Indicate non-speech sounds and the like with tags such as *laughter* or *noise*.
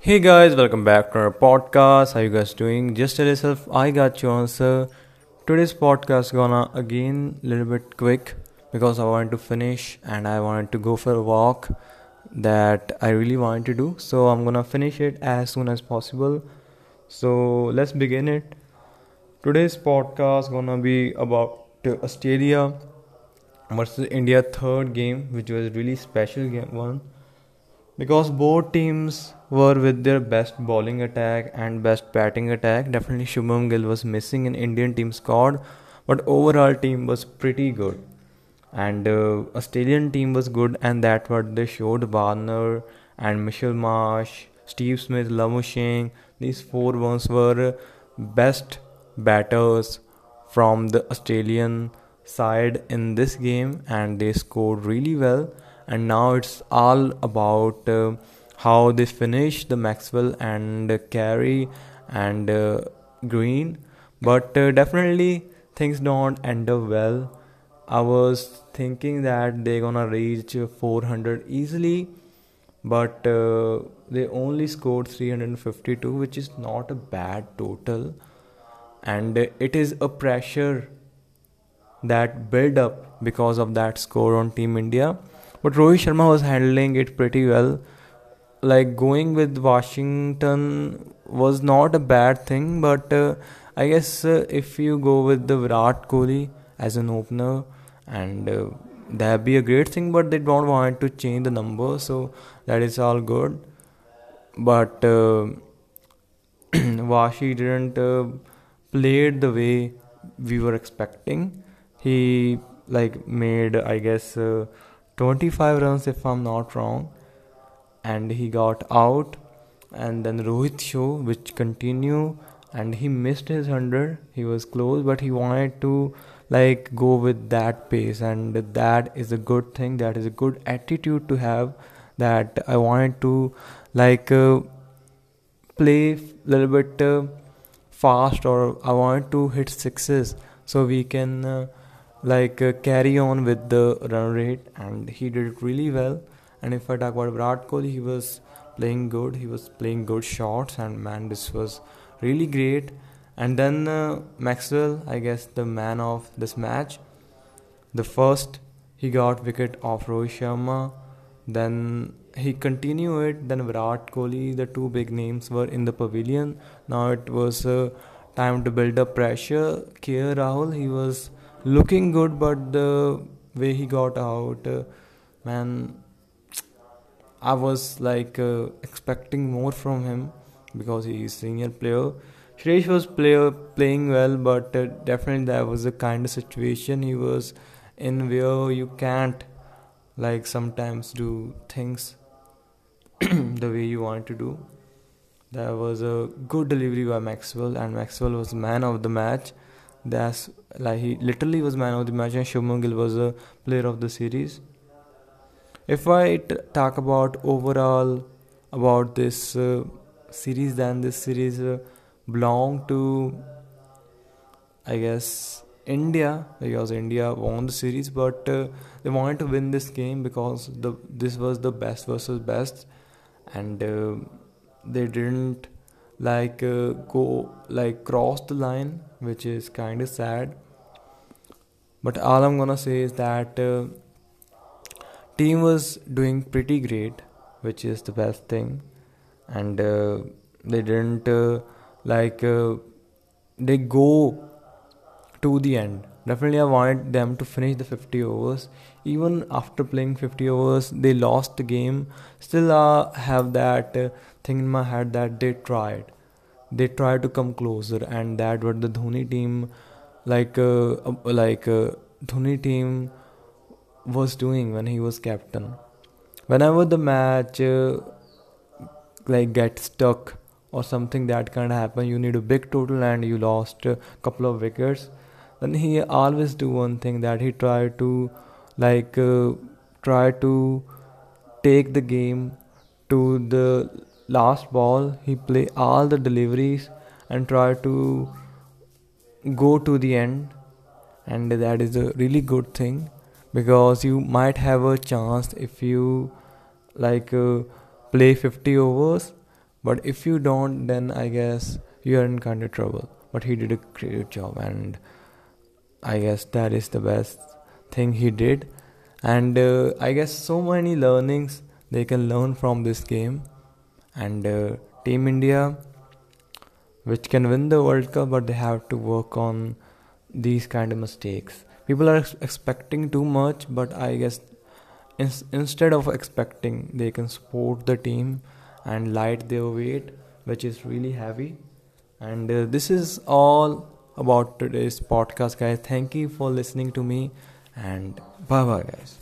Hey guys, welcome back to our podcast. How you guys doing? Just tell yourself I got your answer. Today's podcast gonna again a little bit quick because I wanted to finish and I wanted to go for a walk that I really wanted to do. So I'm gonna finish it as soon as possible. So let's begin it. Today's podcast gonna be about Australia versus India third game, which was really special game one because both teams were with their best bowling attack and best batting attack. Definitely Shubman Gill was missing in Indian team squad, but overall team was pretty good. And uh, Australian team was good, and that what they showed. Warner and Mitchell Marsh, Steve Smith, Labuschagne, these four ones were best batters from the Australian side in this game, and they scored really well and now it's all about uh, how they finish the Maxwell and uh, Carey and uh, Green. But uh, definitely things don't end up well. I was thinking that they're gonna reach 400 easily, but uh, they only scored 352, which is not a bad total, and it is a pressure that build up because of that score on Team India but Rohit Sharma was handling it pretty well. Like going with Washington was not a bad thing, but uh, I guess uh, if you go with the Virat Kohli as an opener, and uh, that'd be a great thing. But they don't want to change the number, so that is all good. But uh, *clears throat* Washi didn't uh, played the way we were expecting. He like made I guess uh, 25 runs if I'm not wrong. And he got out. And then Rohit show which continue. And he missed his 100 he was close but he wanted to like go with that pace. And that is a good thing. That is a good attitude to have. That I wanted to like uh, play a little bit uh, fast or I wanted to hit sixes. So we can uh, like uh, carry on with the run rate and he did it really well. And if i talk about virat kohli he was playing good. He was playing good shots and man this was really great. And then uh, maxwell i guess the man of this match. The first he got wicket of rohit sharma. Then he continued then virat kohli the two big names were in the pavilion. Now it was uh, time to build up pressure. KL rahul he was looking good, but the way he got out, uh, man, I was like uh, expecting more from him because he is senior player. Shreyas was player playing well, but uh, definitely there was a kind of situation he was in where you can't like sometimes do things *clears throat* the way you want to do. There was a good delivery by Maxwell, and Maxwell was man of the match. That's like he literally was man of the match and Shubman was a player of the series. If I t- talk about overall about this uh, series, then this series uh, belonged to I guess India because India won the series, but uh, they wanted to win this game because the this was the best versus best, and uh, they didn't like uh, go like cross the line which is kind of sad. But all i'm gonna say is that uh, team was doing pretty great which is the best thing. And uh, they didn't uh, like uh, they go to the end definitely i wanted them to finish the 50 overs. Even after playing 50 overs they lost the game. Still uh, have that uh, thing in my head that they tried. They tried to come closer and that what the dhoni team like uh, uh, like uh, dhoni team was doing when he was captain. Whenever the match uh, like get stuck or something that can happen you need a big total and you lost a couple of wickets then he always do one thing that he try to like uh, try to take the game to the last ball. He play all the deliveries and try to go to the end. And that is a really good thing because you might have a chance if you like uh, play 50 overs. But if you don't then i guess you're in kind of trouble. But he did a great job and i guess that is the best thing he did. And uh, i guess so many learnings they can learn from this game. And uh, team india which can win the world cup but they have to work on these kind of mistakes. People are expecting too much but i guess in- instead of expecting they can support the team and light their weight which is really heavy. And uh, this is all about today's podcast guys. Thank you for listening to me and bye bye guys